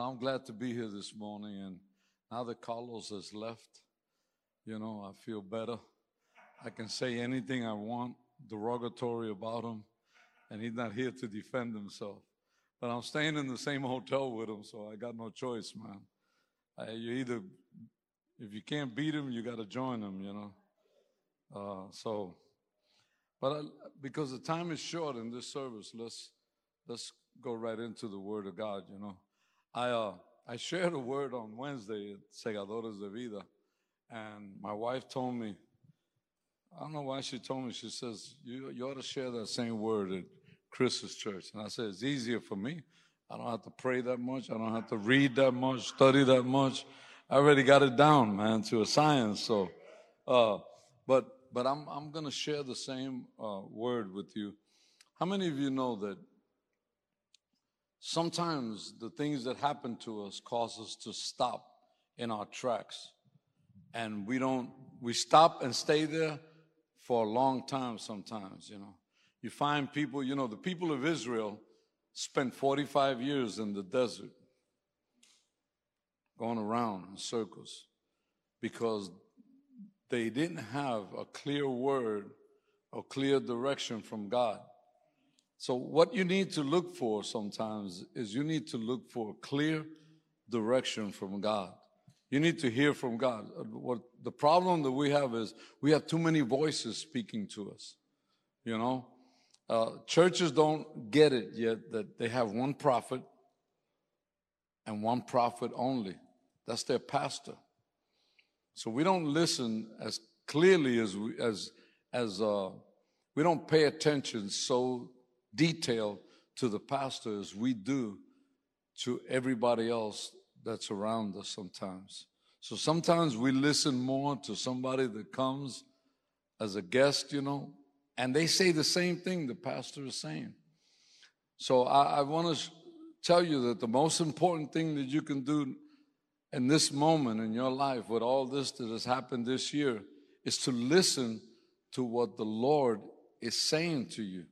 I'm glad to be here this morning. And now that Carlos has left, you know, I feel better. I can say anything I want derogatory about him, and he's not here to defend himself. But I'm staying in the same hotel with him, so I got no choice, man. Uh, you either, if you can't beat him, you got to join him, you know. Uh, so, but I, because the time is short in this service, let's let's go right into the Word of God. You know, I uh, I shared a word on Wednesday at Segadores de Vida, and my wife told me. I don't know why she told me. She says you you ought to share that same word at Chris's church, and I said it's easier for me. I don't have to pray that much. I don't have to read that much, study that much. I already got it down, man, to a science. So, uh, but but I'm I'm going to share the same uh, word with you. How many of you know that sometimes the things that happen to us cause us to stop in our tracks, and we don't we stop and stay there for a long time. Sometimes, you know, you find people. You know, the people of Israel spent 45 years in the desert going around in circles because they didn't have a clear word or clear direction from God. So, what you need to look for sometimes is you need to look for clear direction from God. You need to hear from God. What the problem that we have is we have too many voices speaking to us. You know, uh, churches don't get it yet that they have one prophet and one prophet only. That's their pastor. So we don't listen as clearly as we, as as uh, we don't pay attention so detailed to the pastor as we do to everybody else that's around us sometimes. So sometimes we listen more to somebody that comes as a guest, you know, and they say the same thing the pastor is saying. So I, I want to tell you that the most important thing that you can do in this moment in your life with all this that has happened this year is to listen to what the Lord is saying to you.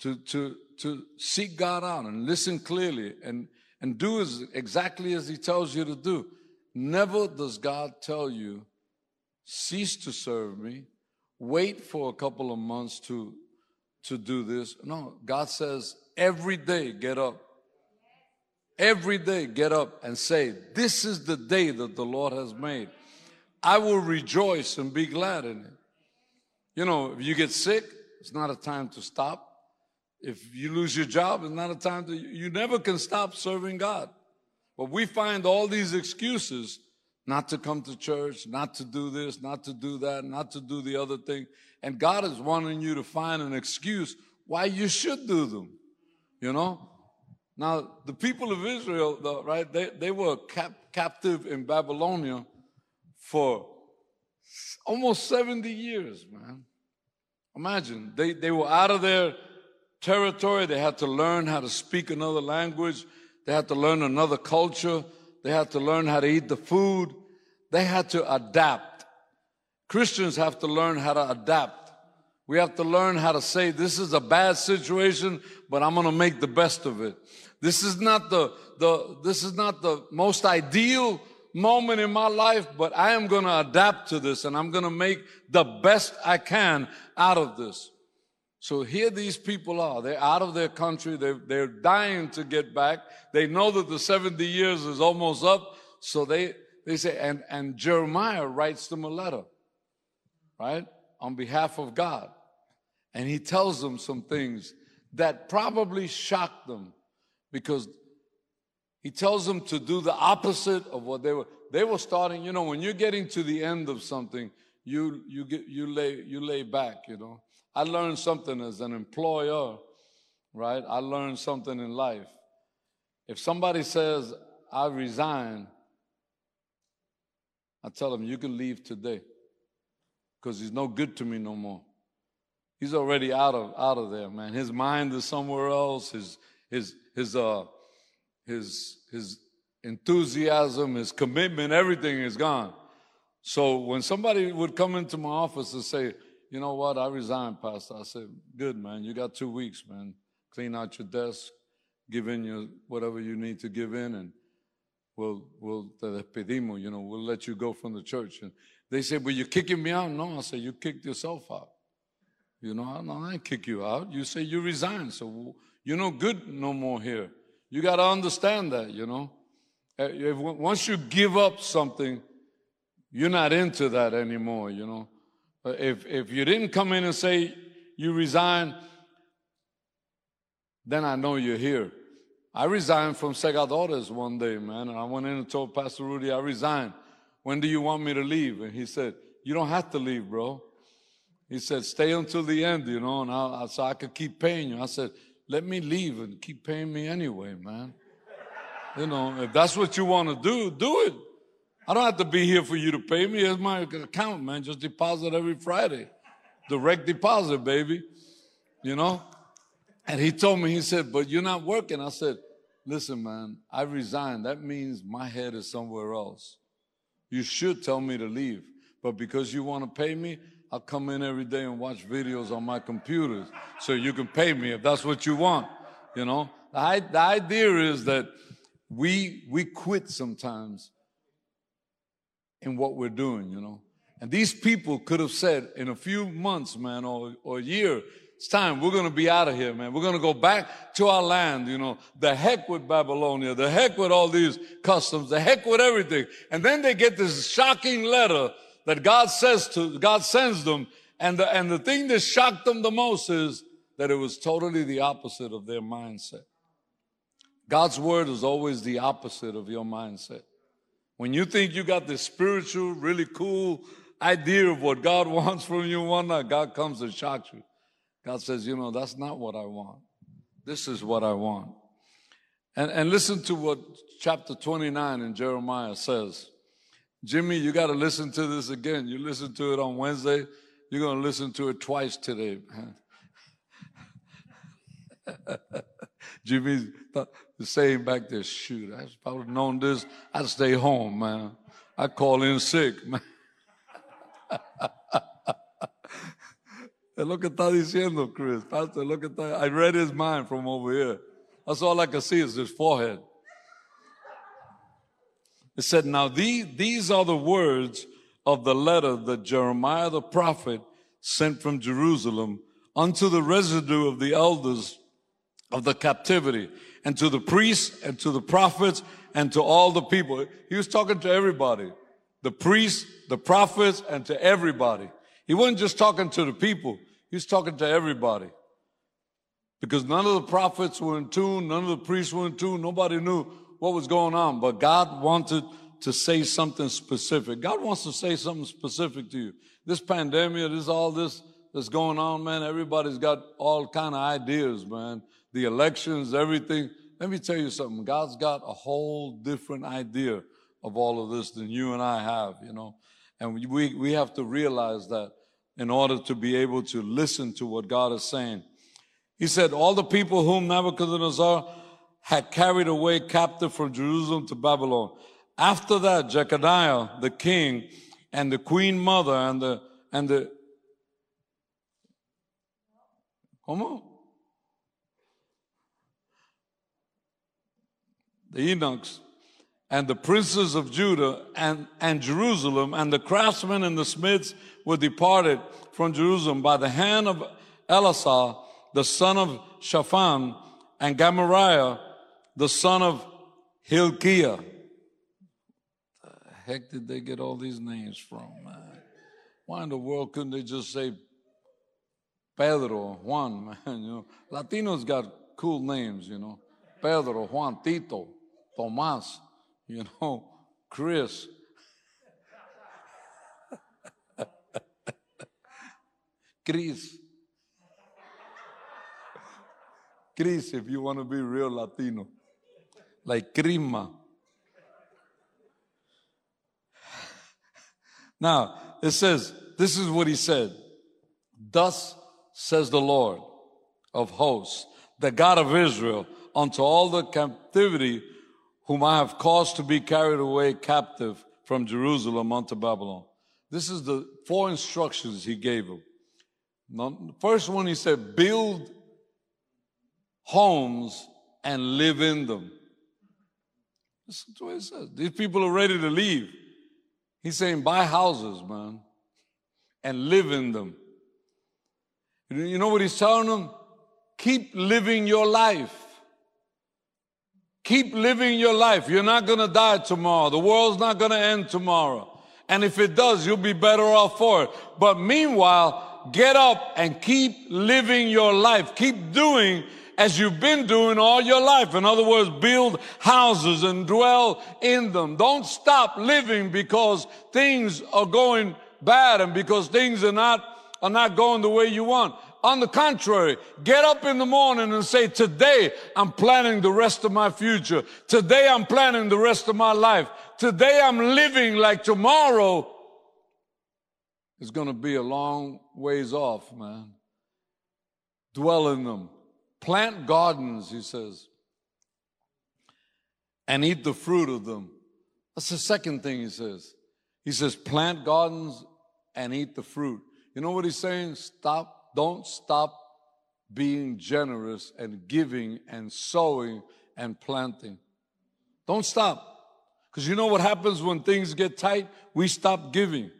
To, to, to seek God out and listen clearly and, and do as, exactly as He tells you to do. Never does God tell you, cease to serve me, wait for a couple of months to, to do this. No, God says, every day get up. Every day get up and say, This is the day that the Lord has made. I will rejoice and be glad in it. You know, if you get sick, it's not a time to stop. If you lose your job, it's not a time to, you never can stop serving God. But we find all these excuses not to come to church, not to do this, not to do that, not to do the other thing. And God is wanting you to find an excuse why you should do them. You know? Now, the people of Israel, though, right, they, they were cap- captive in Babylonia for almost 70 years, man. Imagine, they, they were out of their territory. They had to learn how to speak another language. They had to learn another culture. They had to learn how to eat the food. They had to adapt. Christians have to learn how to adapt. We have to learn how to say, this is a bad situation, but I'm going to make the best of it. This is not the, the, this is not the most ideal moment in my life, but I am going to adapt to this and I'm going to make the best I can out of this. So here these people are. They're out of their country. They're, they're dying to get back. They know that the 70 years is almost up. So they, they say, and, and Jeremiah writes them a letter, right? On behalf of God. And he tells them some things that probably shocked them because he tells them to do the opposite of what they were. They were starting, you know, when you're getting to the end of something, you, you, get, you, lay, you lay back, you know. I learned something as an employer, right? I learned something in life. If somebody says, I resign, I tell them, you can leave today because he's no good to me no more. He's already out of, out of there, man. His mind is somewhere else. His, his, his, uh, his, his enthusiasm, his commitment, everything is gone. So when somebody would come into my office and say, you know what? I resigned, Pastor. I said, good, man. You got two weeks, man. Clean out your desk, give in your whatever you need to give in, and we'll we'll te despedimos. You know, we'll let you go from the church. And they said, "Well, you're kicking me out." No, I said, "You kicked yourself out." You know, I, I kick you out. You say you resign, so you're no good no more here. You got to understand that. You know, Uh, if, once you give up something, you're not into that anymore. You know, if if you didn't come in and say you resign, then I know you're here. I resigned from Segadores one day, man, and I went in and told Pastor Rudy, I resigned. When do you want me to leave? And he said, You don't have to leave, bro. He said, Stay until the end, you know, and I, I, so I could keep paying you. I said, Let me leave and keep paying me anyway, man. You know, if that's what you want to do, do it. I don't have to be here for you to pay me. It's my account, man. Just deposit every Friday. Direct deposit, baby. You know? And he told me, he said, but you're not working. I said, listen, man, I resigned. That means my head is somewhere else. You should tell me to leave. But because you want to pay me, I'll come in every day and watch videos on my computers so you can pay me if that's what you want. You know, the, the idea is that we, we quit sometimes in what we're doing, you know. And these people could have said in a few months, man, or, or a year, it's time. We're going to be out of here, man. We're going to go back to our land, you know. The heck with Babylonia. The heck with all these customs. The heck with everything. And then they get this shocking letter that God says to, God sends them. And the, and the thing that shocked them the most is that it was totally the opposite of their mindset. God's word is always the opposite of your mindset. When you think you got this spiritual, really cool idea of what God wants from you one night, God comes and shocks you. God says, you know, that's not what I want. This is what I want. And, and listen to what chapter 29 in Jeremiah says. Jimmy, you got to listen to this again. You listened to it on Wednesday. You're going to listen to it twice today. Jimmy's saying back there, shoot, I would have known this, I'd stay home, man. I'd call in sick, man. Es lo que está diciendo Chris. Pastor, look at that. I read his mind from over here. That's all I can see is his forehead. It said, Now these, these are the words of the letter that Jeremiah the prophet sent from Jerusalem unto the residue of the elders of the captivity, and to the priests, and to the prophets, and to all the people. He was talking to everybody. The priests, the prophets, and to everybody. He wasn't just talking to the people. He was talking to everybody. Because none of the prophets were in tune, none of the priests were in tune, nobody knew what was going on. But God wanted to say something specific. God wants to say something specific to you. This pandemic, this all this that's going on, man, everybody's got all kind of ideas, man. The elections, everything. Let me tell you something. God's got a whole different idea of all of this than you and I have, you know. And we, we have to realize that in order to be able to listen to what God is saying. He said, All the people whom Nebuchadnezzar had carried away captive from Jerusalem to Babylon. After that, Jeconiah, the king, and the queen mother, and the, and the, ¿cómo? The eunuchs, and the princes of Judah and, and Jerusalem, and the craftsmen and the smiths were departed from Jerusalem by the hand of Elasah, the son of Shaphan, and Gemariah, the son of Hilkiah. The heck did they get all these names from, man? Why in the world couldn't they just say Pedro, Juan, man? You know, Latinos got cool names, you know. Pedro, Juan, Tito, Tomas, you know, Chris. Chris. Chris, if you want to be real Latino. Like Crima. Now, it says, this is what he said. Thus says the Lord of hosts, the God of Israel, unto all the captivity whom I have caused to be carried away captive from Jerusalem unto Babylon. This is the four instructions he gave them. Now, the first one he said, build homes and live in them. That's what it says. These people are ready to leave. He's saying, buy houses, man, and live in them. You know what he's telling them? Keep living your life. Keep living your life. You're not going to die tomorrow. The world's not going to end tomorrow. And if it does, you'll be better off for it. But meanwhile, get up and keep living your life. Keep doing as you've been doing all your life. In other words, build houses and dwell in them. Don't stop living because things are going bad and because things are not, are not going the way you want. On the contrary, get up in the morning and say, today I'm planning the rest of my future. Today I'm planning the rest of my life. Today I'm living like tomorrow is going to be a long ways off, man. Dwell in them. Plant gardens, he says, and eat the fruit of them. That's the second thing he says. He says, plant gardens and eat the fruit. You know what he's saying? Stop, don't stop being generous and giving and sowing and planting. Don't stop. Because you know what happens when things get tight? We stop giving.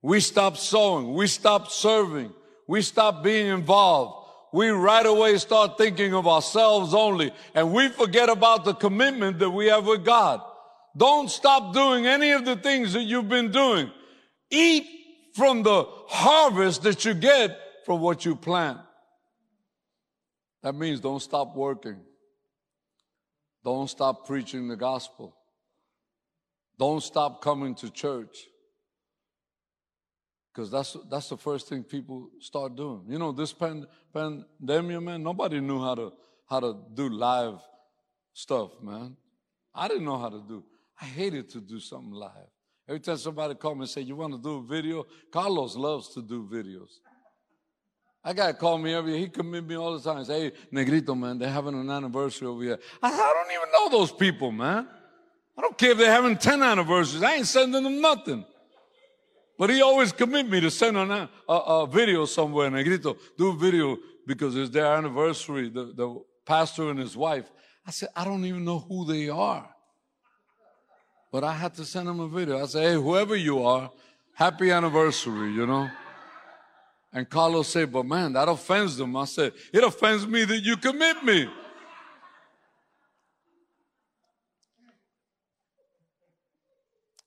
We stop sowing. We stop serving. We stop being involved we right away start thinking of ourselves only and we forget about the commitment that we have with God. Don't stop doing any of the things that you've been doing. Eat from the harvest that you get from what you plant. That means don't stop working. Don't stop preaching the gospel. Don't stop coming to church. Because that's, that's the first thing people start doing. You know, this pand- pandemic, man, nobody knew how to, how to do live stuff, man. I didn't know how to do. I hated to do something live. Every time somebody called me and said, you want to do a video? Carlos loves to do videos. I got call me every he come me all the time say, hey, Negrito, man, they're having an anniversary over here. I, I don't even know those people, man. I don't care if they're having 10 anniversaries. I ain't sending them nothing. But he always commit me to send a, a, a video somewhere, Negrito, do a video because it's their anniversary, the, the pastor and his wife. I said, I don't even know who they are. But I had to send them a video. I said, hey, whoever you are, happy anniversary, you know. And Carlos said, but man, that offends them. I said, it offends me that you commit me.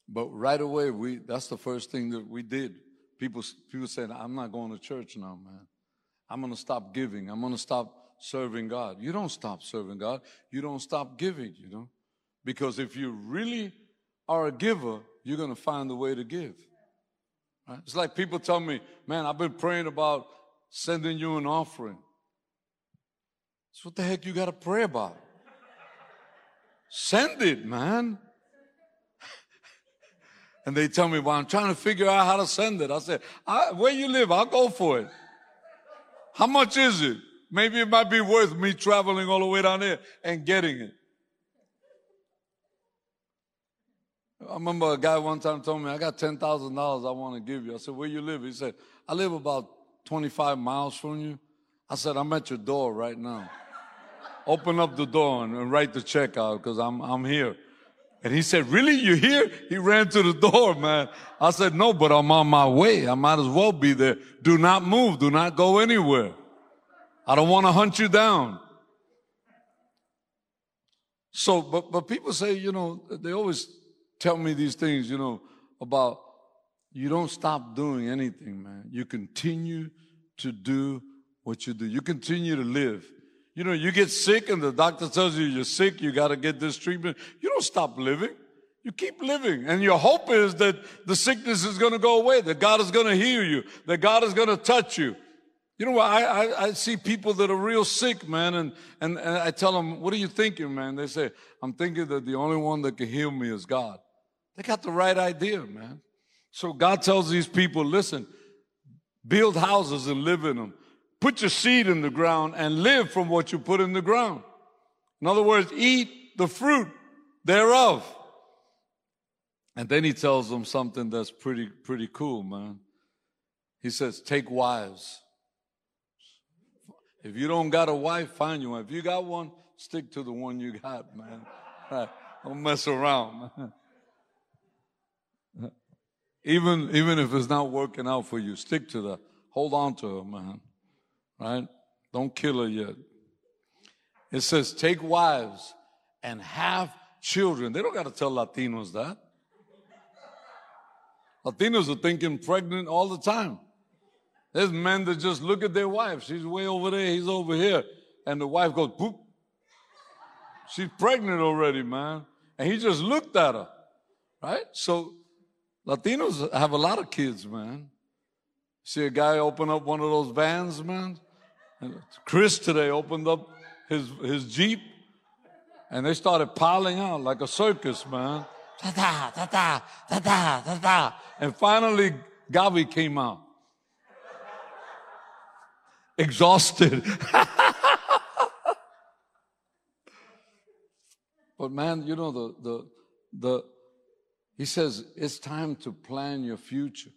But right away, we that's the first thing that we did. People people said, I'm not going to church now, man. I'm gonna stop giving. I'm gonna stop serving God. You don't stop serving God. You don't stop giving, you know. Because if you really are a giver, you're gonna find a way to give. Right? It's like people tell me, man, I've been praying about sending you an offering. So what the heck you gotta pray about? Send it, man. And they tell me, well, I'm trying to figure out how to send it. I said, I, where you live, I'll go for it. How much is it? Maybe it might be worth me traveling all the way down there and getting it. I remember a guy one time told me, I got $10,000 I want to give you. I said, where you live? He said, I live about 25 miles from you. I said, I'm at your door right now. Open up the door and, and write the check out because I'm, I'm here. And he said, really? You here? He ran to the door, man. I said, no, but I'm on my way. I might as well be there. Do not move. Do not go anywhere. I don't want to hunt you down. So, but, but people say, you know, they always tell me these things, you know, about you don't stop doing anything, man. You continue to do what you do. You continue to live. You know, you get sick and the doctor tells you you're sick, you got to get this treatment. You don't stop living. You keep living. And your hope is that the sickness is going to go away, that God is going to heal you, that God is going to touch you. You know, I, I, I, see people that are real sick, man, and, and, and I tell them, what are you thinking, man? They say, I'm thinking that the only one that can heal me is God. They got the right idea, man. So God tells these people, listen, build houses and live in them. Put your seed in the ground and live from what you put in the ground. In other words, eat the fruit thereof. And then he tells them something that's pretty, pretty cool, man. He says, take wives. If you don't got a wife, find you one. If you got one, stick to the one you got, man. Right. Don't mess around. Uh-huh. even, even if it's not working out for you, stick to that. Hold on to her, man. Right? Don't kill her yet. It says, take wives and have children. They don't got to tell Latinos that. Latinos are thinking pregnant all the time. There's men that just look at their wife. She's way over there, he's over here. And the wife goes, poop. She's pregnant already, man. And he just looked at her. Right? So Latinos have a lot of kids, man. See a guy open up one of those vans, man? Chris today opened up his, his Jeep and they started piling out like a circus, man. Da da da da da da da da. And finally, Gavi came out. Exhausted. but man, you know, the, the, the, he says it's time to plan your future.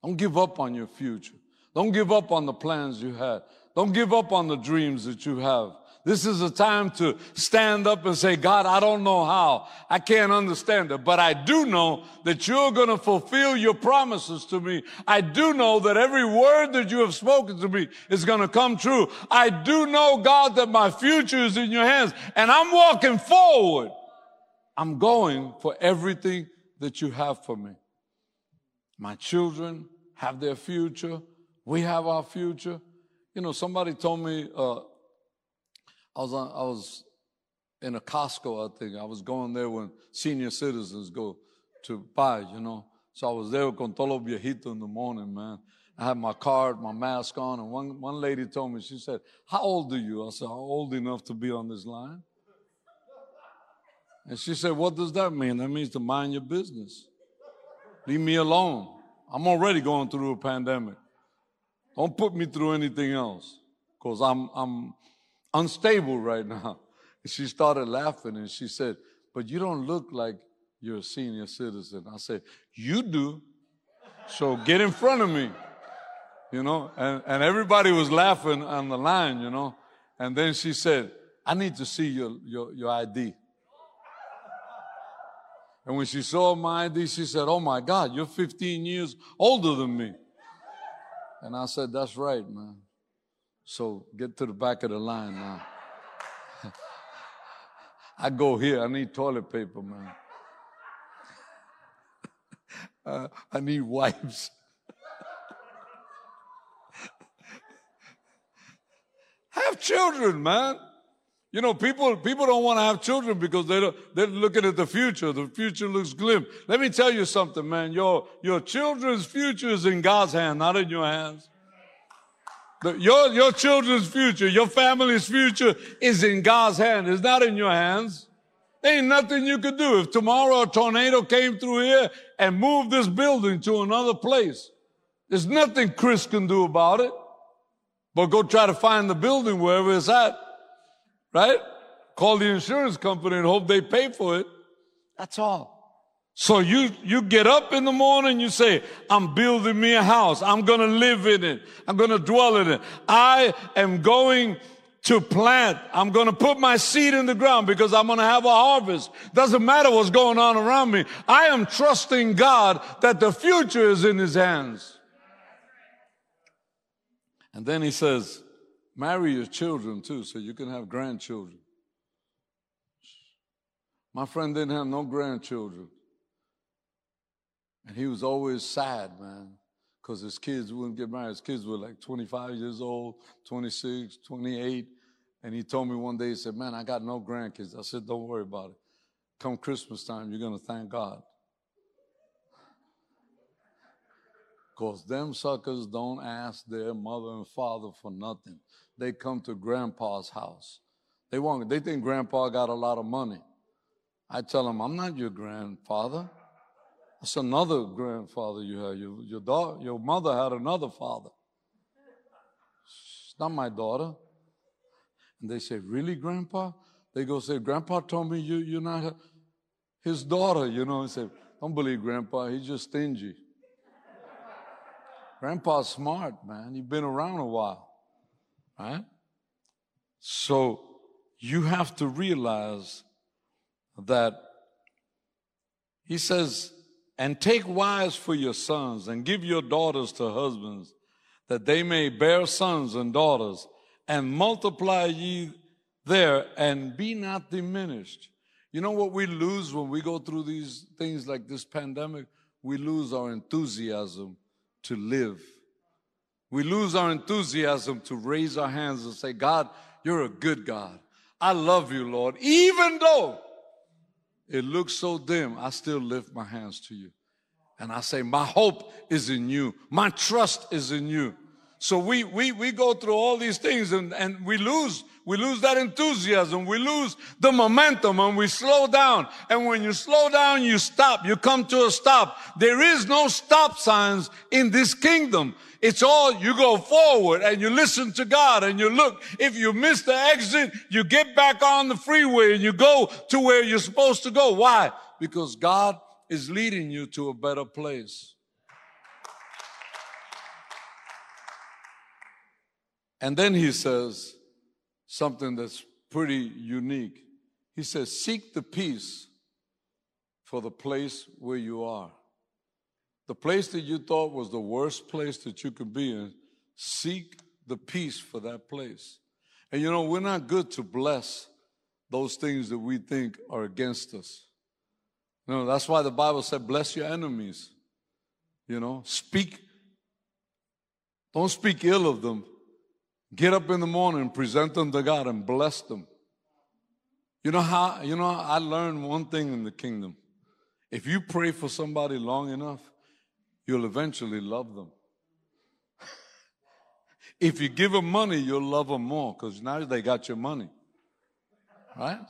Don't give up on your future. Don't give up on the plans you had. Don't give up on the dreams that you have. This is a time to stand up and say, God, I don't know how. I can't understand it, but I do know that you're going to fulfill your promises to me. I do know that every word that you have spoken to me is going to come true. I do know, God, that my future is in your hands and I'm walking forward. I'm going for everything that you have for me. My children have their future. We have our future. You know, somebody told me, uh, I was on, I was in a Costco, I think. I was going there when senior citizens go to buy, you know. So I was there con todos los viejitos in the morning, man. I had my card, my mask on, and one, one lady told me, she said, How old are you? I said, Old enough to be on this line. And she said, What does that mean? That means to mind your business. Leave me alone. I'm already going through a pandemic. Don't put me through anything else because I'm, I'm unstable right now. And she started laughing and she said, But you don't look like you're a senior citizen. I said, You do. So get in front of me. You know, and, and everybody was laughing on the line, you know. And then she said, I need to see your, your, your ID. And when she saw my ID, she said, Oh my God, you're 15 years older than me. And I said, That's right, man. So get to the back of the line now. I go here, I need toilet paper, man. Uh, I need wipes. Have children, man. You know, people, people don't want to have children because they don't, they're looking at the future. The future looks glim. Let me tell you something, man. Your, your children's future is in God's hand, not in your hands. The, your, your children's future, your family's future is in God's hand. It's not in your hands. There ain't nothing you could do. If tomorrow a tornado came through here and moved this building to another place, there's nothing Chris can do about it. But go try to find the building wherever it's at right? Call the insurance company and hope they pay for it. That's all. So you, you get up in the morning, you say, I'm building me a house. I'm going to live in it. I'm going to dwell in it. I am going to plant. I'm going to put my seed in the ground because I'm going to have a harvest. Doesn't matter what's going on around me. I am trusting God that the future is in his hands. And then he says, Marry your children too, so you can have grandchildren. My friend didn't have no grandchildren. And he was always sad, man, because his kids wouldn't get married. His kids were like 25 years old, 26, 28. And he told me one day, he said, Man, I got no grandkids. I said, Don't worry about it. Come Christmas time, you're going to thank God. Because them suckers don't ask their mother and father for nothing they come to grandpa's house. They want, they think grandpa got a lot of money. I tell them, I'm not your grandfather. That's another grandfather you have. Your, your, daughter, your mother had another father. It's not my daughter. And they say, Really, grandpa? They go say, Grandpa told me you, you're not his daughter, you know. I say, Don't believe grandpa, he's just stingy. Grandpa's smart, man. He's been around a while. Right? So you have to realize that he says, and take wives for your sons and give your daughters to husbands that they may bear sons and daughters and multiply ye there and be not diminished. You know what we lose when we go through these things like this pandemic? We lose our enthusiasm to live. We lose our enthusiasm to raise our hands and say, God, you're a good God. I love you, Lord. Even though it looks so dim, I still lift my hands to you. And I say, My hope is in you, my trust is in you. So we, we, we go through all these things and, and we lose, we lose that enthusiasm. We lose the momentum and we slow down. And when you slow down, you stop. You come to a stop. There is no stop signs in this kingdom. It's all you go forward and you listen to God and you look. If you miss the exit, you get back on the freeway and you go to where you're supposed to go. Why? Because God is leading you to a better place. And then he says something that's pretty unique. He says, Seek the peace for the place where you are. The place that you thought was the worst place that you could be in, seek the peace for that place. And you know, we're not good to bless those things that we think are against us. You know, that's why the Bible said, bless your enemies. You know, speak, don't speak ill of them, Get up in the morning present them to God and bless them. You know how, you know, I learned one thing in the kingdom. If you pray for somebody long enough, you'll eventually love them. if you give them money, you'll love them more because now they got your money. Right?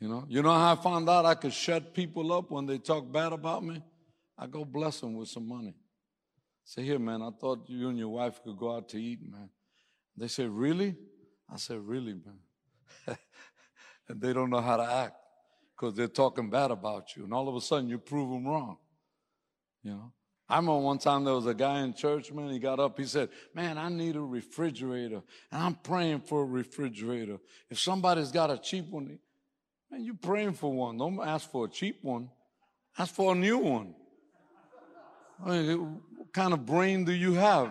You know, you know how I found out I could shut people up when they talk bad about me? I go bless them with some money. Say, here, man, I thought you and your wife could go out to eat, man. They say, really? I said, really, man. and they don't know how to act because they're talking bad about you. And all of a sudden, you prove them wrong. You know? I remember one time there was a guy in church, man, he got up, he said, Man, I need a refrigerator. And I'm praying for a refrigerator. If somebody's got a cheap one, man, you praying for one. Don't ask for a cheap one. Ask for a new one. I mean, what kind of brain do you have?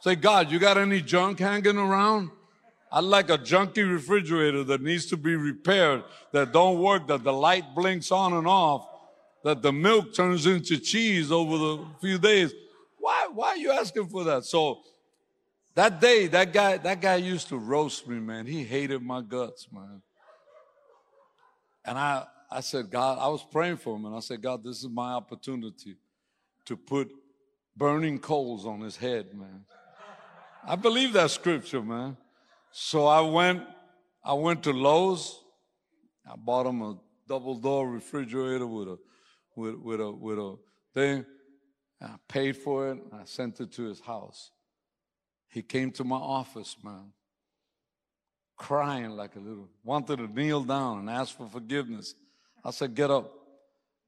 Say, God, you got any junk hanging around? I'd like a junky refrigerator that needs to be repaired, that don't work, that the light blinks on and off, that the milk turns into cheese over the few days. Why, why are you asking for that? So that day, that guy, that guy used to roast me, man. He hated my guts, man. And I, I said, God, I was praying for him, and I said, God, this is my opportunity to put burning coals on his head, man. I believe that scripture, man. So I went, I went to Lowe's. I bought him a double door refrigerator with a, with, with a, with a thing. I paid for it. I sent it to his house. He came to my office, man, crying like a little, wanted to kneel down and ask for forgiveness. I said, Get up,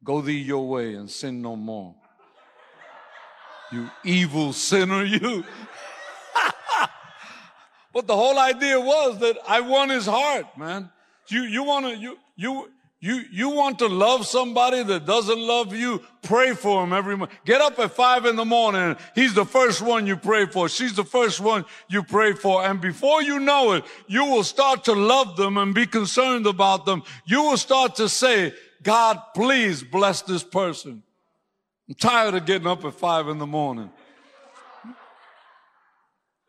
go thee your way and sin no more. You evil sinner, you. but the whole idea was that I won his heart, man. You, you want to, you, you, you, you want to love somebody that doesn't love you? Pray for him every morning. Get up at five in the morning. He's the first one you pray for. She's the first one you pray for. And before you know it, you will start to love them and be concerned about them. You will start to say, God, please bless this person. I'm tired of getting up at five in the morning.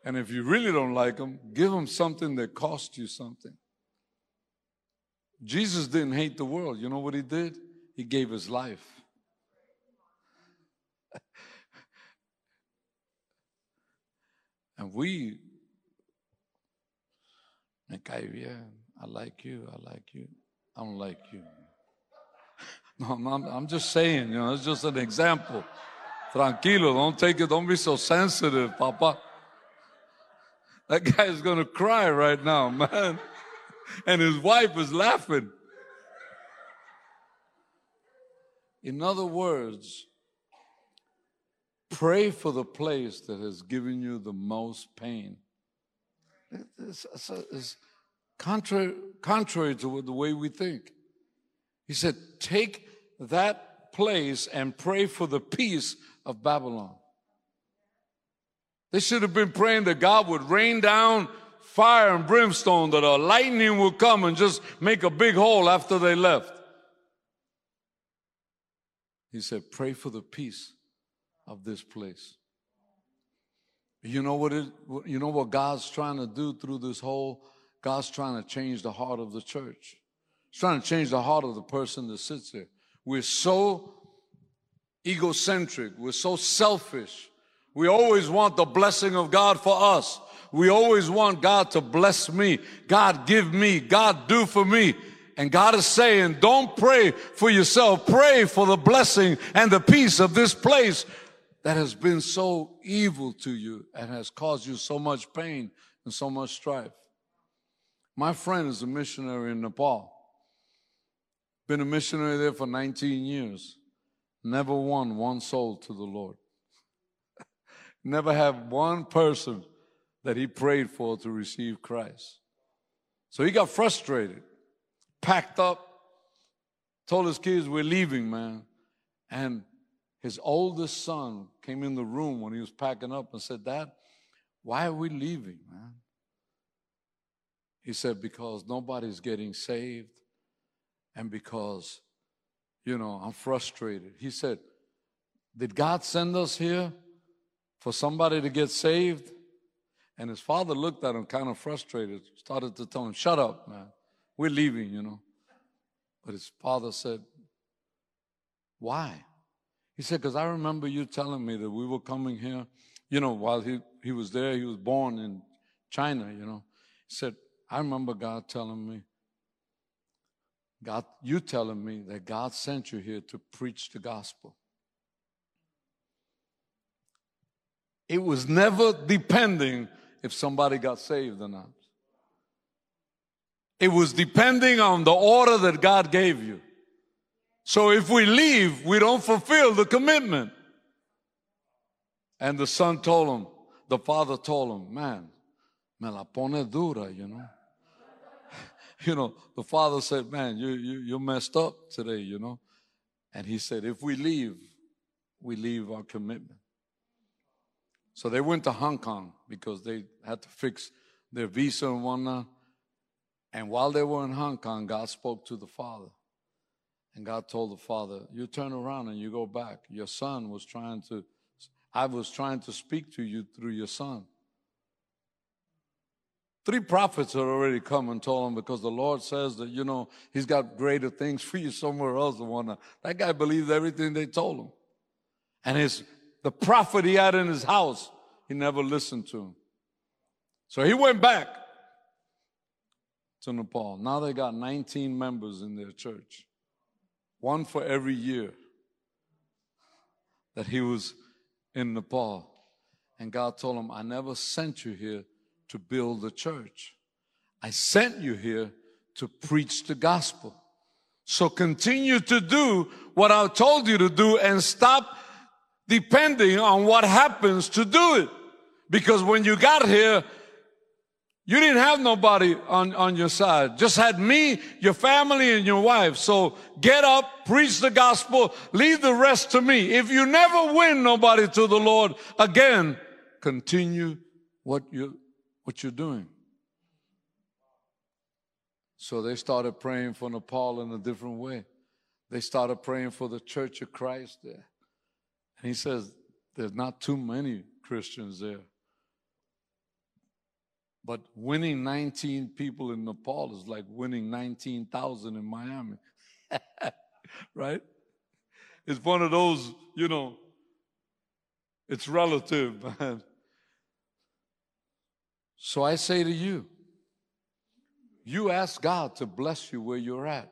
And if you really don't like them, give them something that cost you something. Jesus didn't hate the world. You know what he did? He gave his life. and we, me cae bien. I like you. I like you. I don't like you. No, I'm, I'm just saying, you know, it's just an example. Tranquilo, don't take it, don't be so sensitive, Papa. That guy is going to cry right now, man. And his wife is laughing. In other words, pray for the place that has given you the most pain. It's, it's, it's contrary, contrary to the way we think. He said, Take that place and pray for the peace of Babylon. They should have been praying that God would rain down fire and brimstone, that a lightning would come and just make a big hole after they left. He said, Pray for the peace of this place. You know what it, you know what God's trying to do through this whole God's trying to change the heart of the church. He's trying to change the heart of the person that sits there. We're so egocentric, we're so selfish. We always want the blessing of God for us. We always want God to bless me. God give me. God do for me. And God is saying, don't pray for yourself. Pray for the blessing and the peace of this place that has been so evil to you and has caused you so much pain and so much strife. My friend is a missionary in Nepal. Been a missionary there for 19 years. Never won one soul to the Lord. Never have one person that he prayed for to receive Christ. So he got frustrated, packed up, told his kids, We're leaving, man. And his oldest son came in the room when he was packing up and said, Dad, why are we leaving, man? He said, Because nobody's getting saved and because, you know, I'm frustrated. He said, Did God send us here for somebody to get saved? And his father looked at him kind of frustrated, started to tell him, Shut up, man. We're leaving, you know. But his father said, Why? He said, Because I remember you telling me that we were coming here. You know, while he, he was there, he was born in China, you know. He said, I remember God telling me, God, you telling me that God sent you here to preach the gospel. It was never depending if somebody got saved or not. It was depending on the order that God gave you. So if we leave, we don't fulfill the commitment. And the son told him, the father told him, man, me la pone dura, you know. you know, the father said, man, you, you, you messed up today, you know. And he said, if we leave, we leave our commitment. So they went to Hong Kong because they had to fix their visa and whatnot. And while they were in Hong Kong, God spoke to the father. And God told the father, You turn around and you go back. Your son was trying to, I was trying to speak to you through your son. Three prophets had already come and told him because the Lord says that, you know, he's got greater things for you somewhere else. And whatnot. That guy believed everything they told him. And his the prophet he had in his house, he never listened to him. So he went back to Nepal. Now they got 19 members in their church, one for every year that he was in Nepal. And God told him, I never sent you here to build a church. I sent you here to preach the gospel. So continue to do what I told you to do and stop depending on what happens to do it. Because when you got here, you didn't have nobody on, on your side. Just had me, your family, and your wife. So get up, preach the gospel, leave the rest to me. If you never win nobody to the Lord again, continue what you what you're doing. So they started praying for Nepal in a different way. They started praying for the Church of Christ there. And he says, there's not too many Christians there. But winning 19 people in Nepal is like winning 19,000 in Miami. right? It's one of those, you know, it's relative, man. So I say to you, you ask God to bless you where you're at.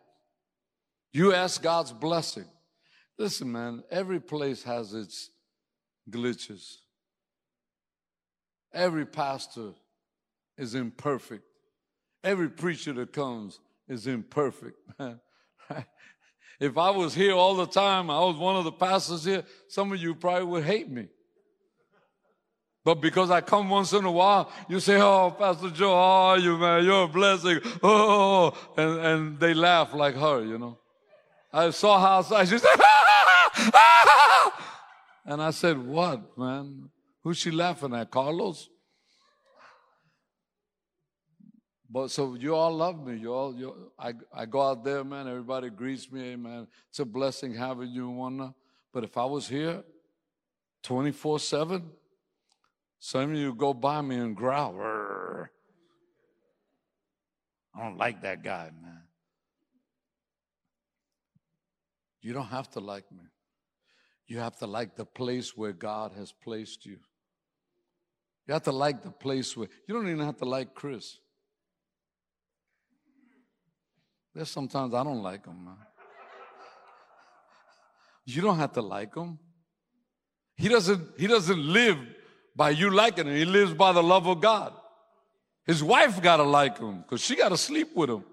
You ask God's blessing. Listen, man, every place has its glitches. Every pastor is imperfect. Every preacher that comes is imperfect, man. If I was here all the time, I was one of the pastors here, some of you probably would hate me. But because I come once in a while, you say, Oh, Pastor Joe, how are you, man? You're a blessing. Oh, and, and they laugh like her, you know. I saw outside. She said, And I said, What, man? Who's she laughing at? Carlos? But so you all love me. You all, you, I, I go out there, man. Everybody greets me, man. It's a blessing having you and whatnot. But if I was here 24 7, some of you go by me and growl. I don't like that guy, man. You don't have to like me. You have to like the place where God has placed you. You have to like the place where you don't even have to like Chris. There's sometimes I don't like him, man. You don't have to like him. He doesn't, he doesn't live by you liking him. He lives by the love of God. His wife gotta like him because she gotta sleep with him.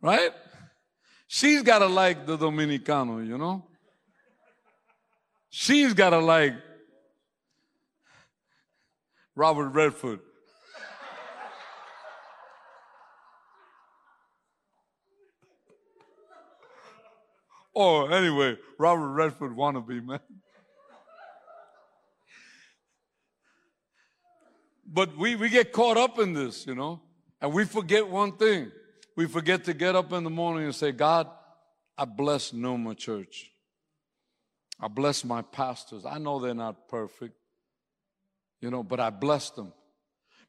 Right? She's gotta like the Dominicano, you know? She's gotta like Robert Redford. or anyway, Robert Redford wannabe, man. But we, we get caught up in this, you know, and we forget one thing. We forget to get up in the morning and say, God, I bless Noma Church. I bless my pastors. I know they're not perfect, you know, but I bless them.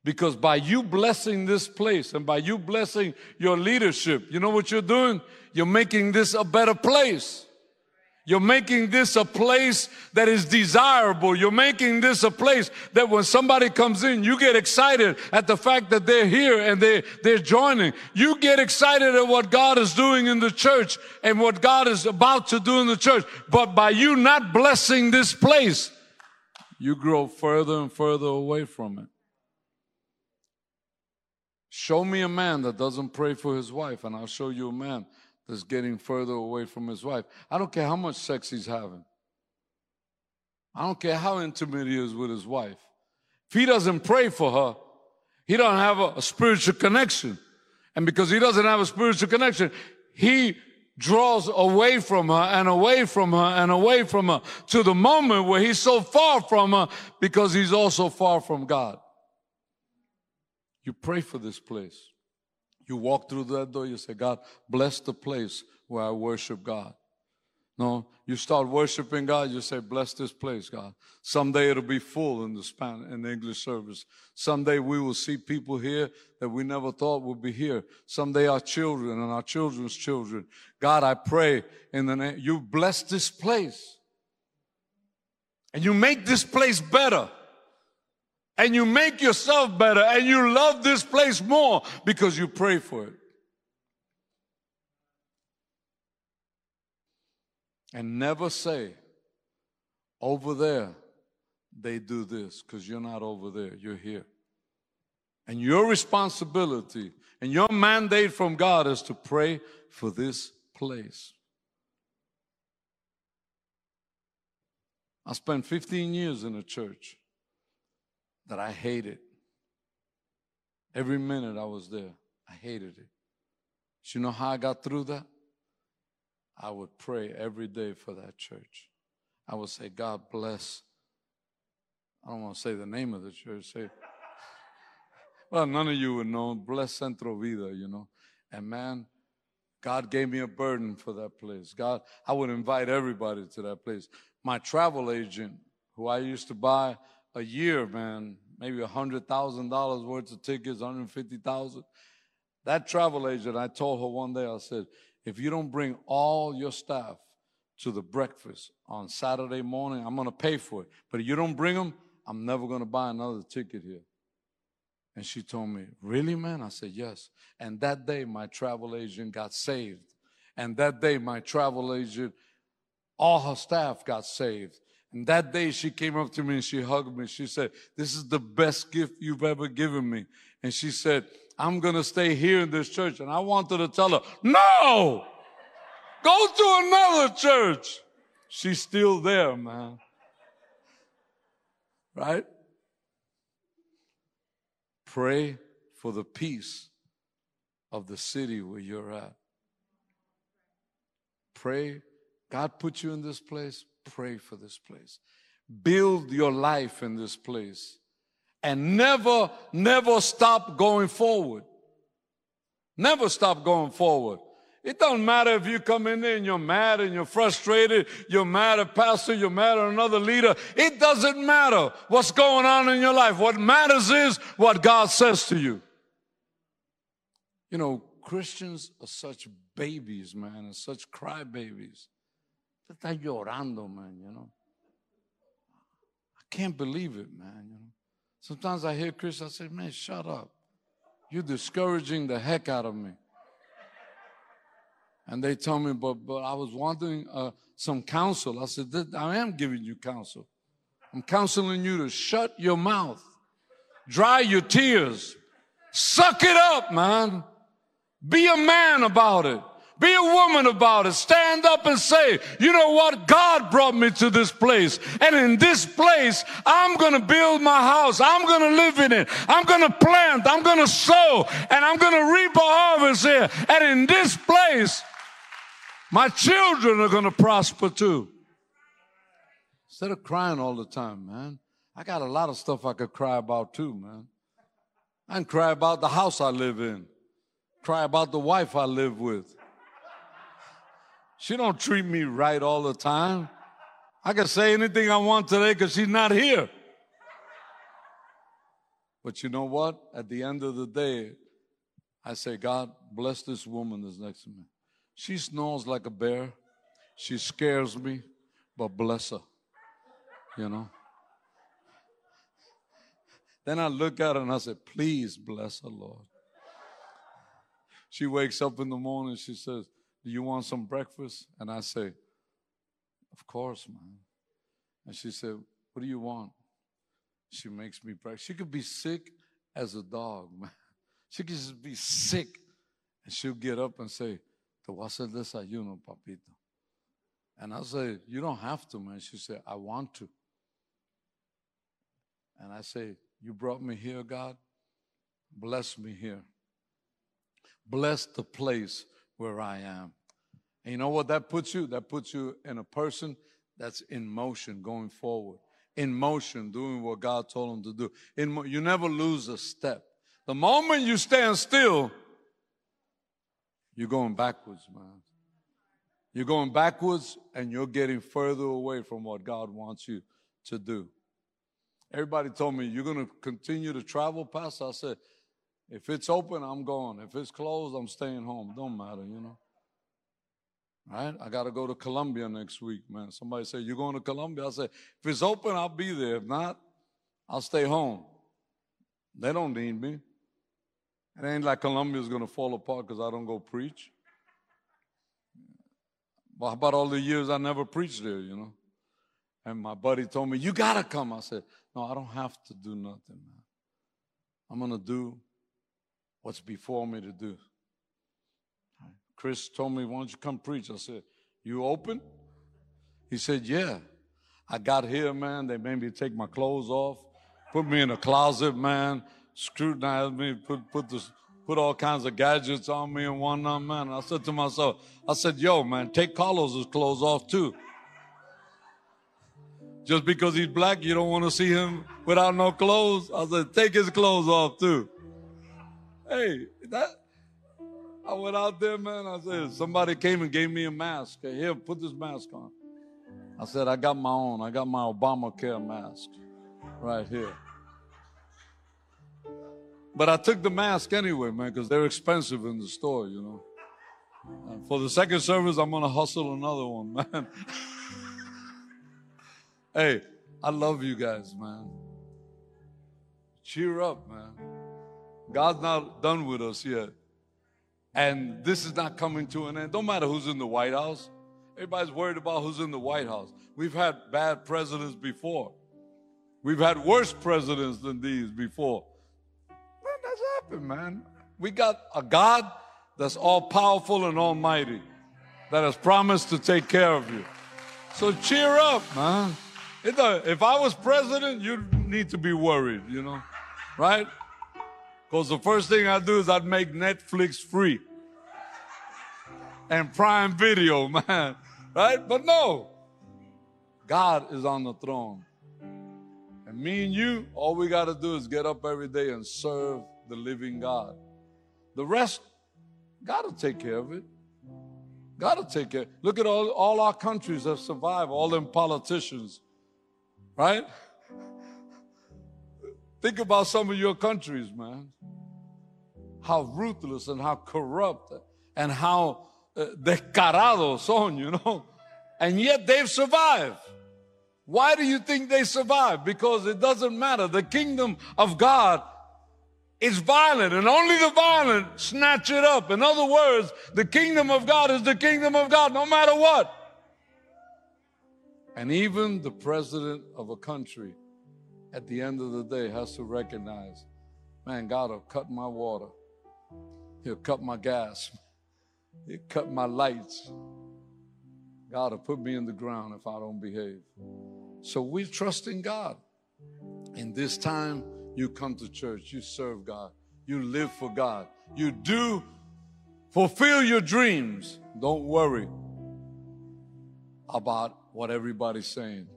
Because by you blessing this place and by you blessing your leadership, you know what you're doing? You're making this a better place. You're making this a place that is desirable. You're making this a place that when somebody comes in, you get excited at the fact that they're here and they, they're joining. You get excited at what God is doing in the church and what God is about to do in the church. But by you not blessing this place, you grow further and further away from it. Show me a man that doesn't pray for his wife, and I'll show you a man that's getting further away from his wife. I don't care how much sex he's having. I don't care how intimate he is with his wife. If he doesn't pray for her, he don't have a, a spiritual connection. And because he doesn't have a spiritual connection, he draws away from her and away from her and away from her to the moment where he's so far from her because he's also far from God. You pray for this place. You walk through that door, you say, God, bless the place where I worship God. No, you start worshiping God, you say, bless this place, God. Someday it'll be full in the Spanish, the English service. Someday we will see people here that we never thought would be here. Someday our children and our children's children. God, I pray in the name, you bless this place. And you make this place better and you make yourself better and you love this place more because you pray for it. And never say, over there, they do this because you're not over there, you're here. And your responsibility and your mandate from God is to pray for this place. I spent 15 years in a church that I hated. Every minute I was there, I hated it. You know how I got through that? I would pray every day for that church. I would say, God bless. I don't want to say the name of the church. Say, well, none of you would know. Bless Centro Vida, you know. And man, God gave me a burden for that place. God, I would invite everybody to that place. My travel agent, who I used to buy a year, man, maybe a hundred thousand dollars worth of tickets, 150,000. That travel agent, I told her one day, I said, if you don't bring all your staff to the breakfast on Saturday morning, I'm going to pay for it. But if you don't bring them, I'm never going to buy another ticket here. And she told me, Really, man? I said, Yes. And that day, my travel agent got saved. And that day, my travel agent, all her staff got saved. And that day she came up to me and she hugged me. She said, This is the best gift you've ever given me. And she said, I'm going to stay here in this church. And I wanted to tell her, No! Go to another church. She's still there, man. right? Pray for the peace of the city where you're at. Pray. God put you in this place. Pray for this place. Build your life in this place. And never, never stop going forward. Never stop going forward. It doesn't matter if you come in there and you're mad and you're frustrated, you're mad at pastor, you're mad at another leader. It doesn't matter what's going on in your life. What matters is what God says to you. You know, Christians are such babies, man, and such crybabies. Están llorando, man, you know. I can't believe it, man, you know. Sometimes I hear Christians, I say, man, shut up. You're discouraging the heck out of me. And they tell me, but, but I was wanting uh, some counsel. I said, I am giving you counsel. I'm counseling you to shut your mouth, dry your tears, suck it up, man. Be a man about it. Be a woman about it. Stand up and say, you know what? God brought me to this place. And in this place, I'm going to build my house. I'm going to live in it. I'm going to plant. I'm going to sow. And I'm going to reap a harvest here. And in this place, my children are going to prosper too. Instead of crying all the time, man. I got a lot of stuff I could cry about too, man. I can cry about the house I live in. Cry about the wife I live with. She don't treat me right all the time. I can say anything I want today because she's not here. But you know what? At the end of the day, I say, God, bless this woman that's next to me. She snores like a bear. She scares me, but bless her. You know? Then I look at her and I say, please bless her, Lord. She wakes up in the morning, she says, Do you want some breakfast? And I say, Of course, man. And she said, What do you want? She makes me breakfast. She could be sick as a dog, man. She could just be sick. And she'll get up and say, Te voy a hacer desayuno, papito. And I say, You don't have to, man. She said, I want to. And I say, You brought me here, God. Bless me here. Bless the place where I am. And you know what that puts you? That puts you in a person that's in motion, going forward, in motion, doing what God told him to do. In mo- you never lose a step. The moment you stand still, you're going backwards, man. You're going backwards and you're getting further away from what God wants you to do. Everybody told me, You're going to continue to travel, Pastor? I said, If it's open, I'm going. If it's closed, I'm staying home. Don't matter, you know. Right? I got to go to Colombia next week, man. Somebody said, You're going to Colombia? I said, If it's open, I'll be there. If not, I'll stay home. They don't need me. It ain't like Colombia's going to fall apart because I don't go preach. Well, how about all the years I never preached there, you know? And my buddy told me, You got to come. I said, No, I don't have to do nothing, man. I'm going to do what's before me to do. Chris told me, Why don't you come preach? I said, You open? He said, Yeah. I got here, man. They made me take my clothes off, put me in a closet, man, scrutinized me, put, put, this, put all kinds of gadgets on me and whatnot, man. I said to myself, I said, Yo, man, take Carlos's clothes off too. Just because he's black, you don't want to see him without no clothes? I said, Take his clothes off too. Hey, that. I went out there, man. I said, somebody came and gave me a mask. Here, put this mask on. I said, I got my own. I got my Obamacare mask right here. But I took the mask anyway, man, because they're expensive in the store, you know. And for the second service, I'm going to hustle another one, man. hey, I love you guys, man. Cheer up, man. God's not done with us yet. And this is not coming to an end. Don't matter who's in the White House. Everybody's worried about who's in the White House. We've had bad presidents before. We've had worse presidents than these before. Man, that's happened, man. We got a God that's all powerful and almighty that has promised to take care of you. So cheer up, man. If I was president, you'd need to be worried, you know, right? Because the first thing I do is I'd make Netflix free and Prime Video, man, right? But no, God is on the throne. And me and you, all we got to do is get up every day and serve the living God. The rest, God will take care of it. God will take care. Look at all, all our countries that survived, all them politicians, right? Think about some of your countries, man. How ruthless and how corrupt and how uh, descarados son, you know. And yet they've survived. Why do you think they survived? Because it doesn't matter. The kingdom of God is violent and only the violent snatch it up. In other words, the kingdom of God is the kingdom of God no matter what. And even the president of a country at the end of the day has to recognize, man, God will cut my water. He'll cut my gas. He'll cut my lights. God will put me in the ground if I don't behave. So we trust in God. In this time, you come to church, you serve God, you live for God, you do fulfill your dreams. Don't worry about what everybody's saying.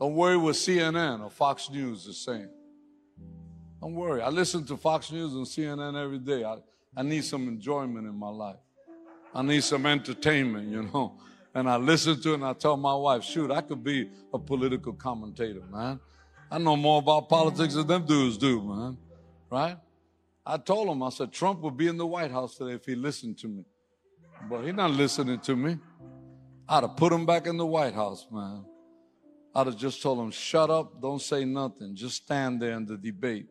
Don't worry what CNN or Fox News is saying. Don't worry. I listen to Fox News and CNN every day. I, I need some enjoyment in my life. I need some entertainment, you know. And I listen to it and I tell my wife, shoot, I could be a political commentator, man. I know more about politics than them dudes do, man. Right? I told him, I said, Trump would be in the White House today if he listened to me. But he's not listening to me. I'd have put him back in the White House, man. I'd have just told him, shut up, don't say nothing, just stand there in the debate.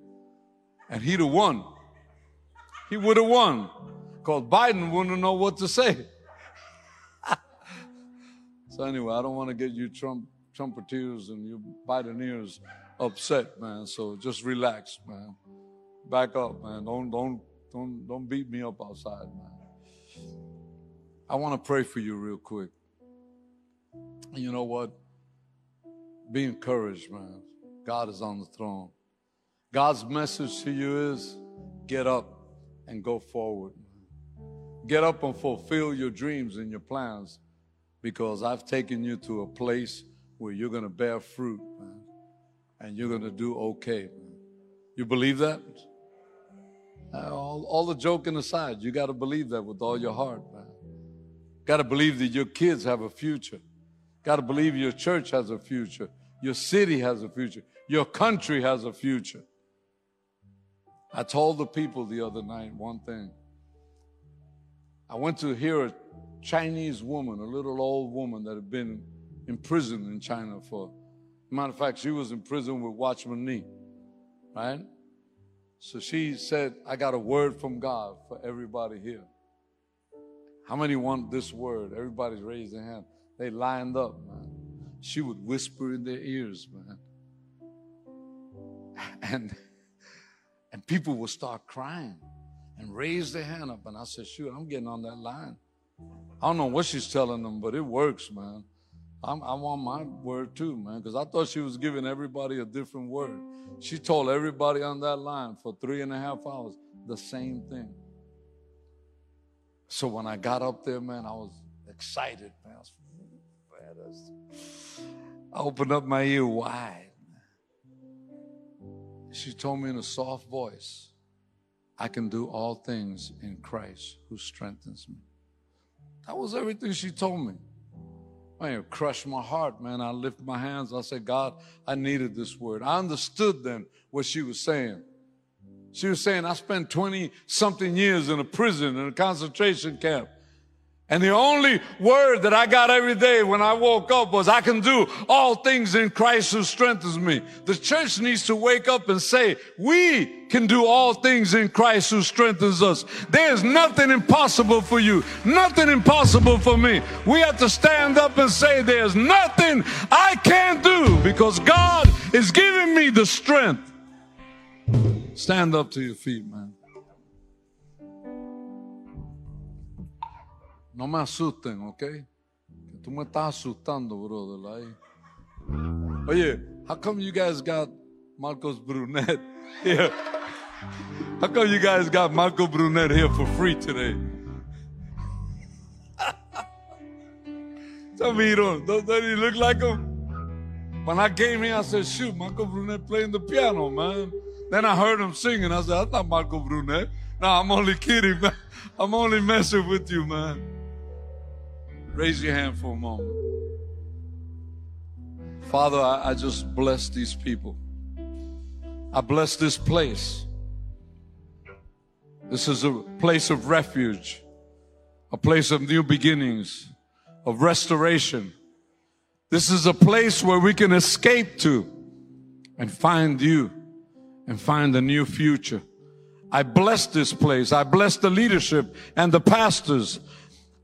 And he'd have won. He would have won. Because Biden wouldn't know what to say. so anyway, I don't want to get you Trump Trumpeteers and you Bideneers upset, man. So just relax, man. Back up, man. Don't don't don't don't beat me up outside, man. I want to pray for you real quick. You know what? Be encouraged, man. God is on the throne. God's message to you is get up and go forward. Get up and fulfill your dreams and your plans because I've taken you to a place where you're going to bear fruit, man and you're going to do okay. You believe that? Uh, all, all the joking aside, you got to believe that with all your heart, man. Got to believe that your kids have a future. Got to believe your church has a future. Your city has a future. Your country has a future. I told the people the other night one thing. I went to hear a Chinese woman, a little old woman that had been in prison in China for Matter of fact, she was in prison with Watchman Nee, right? So she said, I got a word from God for everybody here. How many want this word? Everybody's raised their hand. They lined up, man. She would whisper in their ears, man. And and people would start crying and raise their hand up. And I said, shoot, I'm getting on that line. I don't know what she's telling them, but it works, man. I'm, i want my word too, man, because I thought she was giving everybody a different word. She told everybody on that line for three and a half hours the same thing. So when I got up there, man, I was excited, man. I, was, I opened up my ear wide. She told me in a soft voice, I can do all things in Christ who strengthens me. That was everything she told me. Man, it crushed my heart, man. I lifted my hands. I said, God, I needed this word. I understood then what she was saying. She was saying, I spent 20 something years in a prison, in a concentration camp. And the only word that I got every day when I woke up was, I can do all things in Christ who strengthens me. The church needs to wake up and say, we can do all things in Christ who strengthens us. There's nothing impossible for you, nothing impossible for me. We have to stand up and say, there's nothing I can't do because God is giving me the strength. Stand up to your feet, man. No me asusten, ¿ok? Tú me estás asustando, brother. Oye, how come you guys got Marcos Brunet here. How come you guys got Marco Brunet here for free today? Tell me you don't. Don't he look like him? When I came here, I said, shoot, Marco Brunet playing the piano, man. Then I heard him singing. I said, that's not Marco Brunet. No, I'm only kidding, man. I'm only messing with you, man. Raise your hand for a moment. Father, I, I just bless these people. I bless this place. This is a place of refuge, a place of new beginnings, of restoration. This is a place where we can escape to and find you and find a new future. I bless this place. I bless the leadership and the pastors.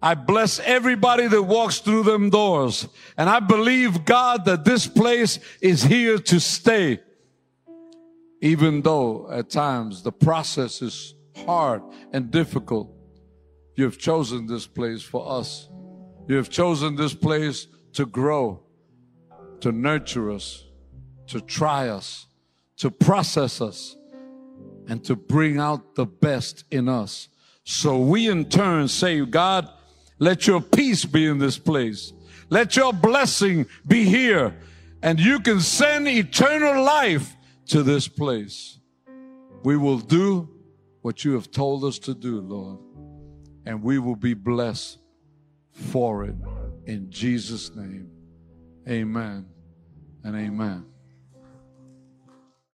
I bless everybody that walks through them doors. And I believe, God, that this place is here to stay. Even though at times the process is hard and difficult, you have chosen this place for us. You have chosen this place to grow, to nurture us, to try us, to process us, and to bring out the best in us. So we in turn say, God, let your peace be in this place. Let your blessing be here. And you can send eternal life to this place. We will do what you have told us to do, Lord. And we will be blessed for it. In Jesus' name, amen and amen.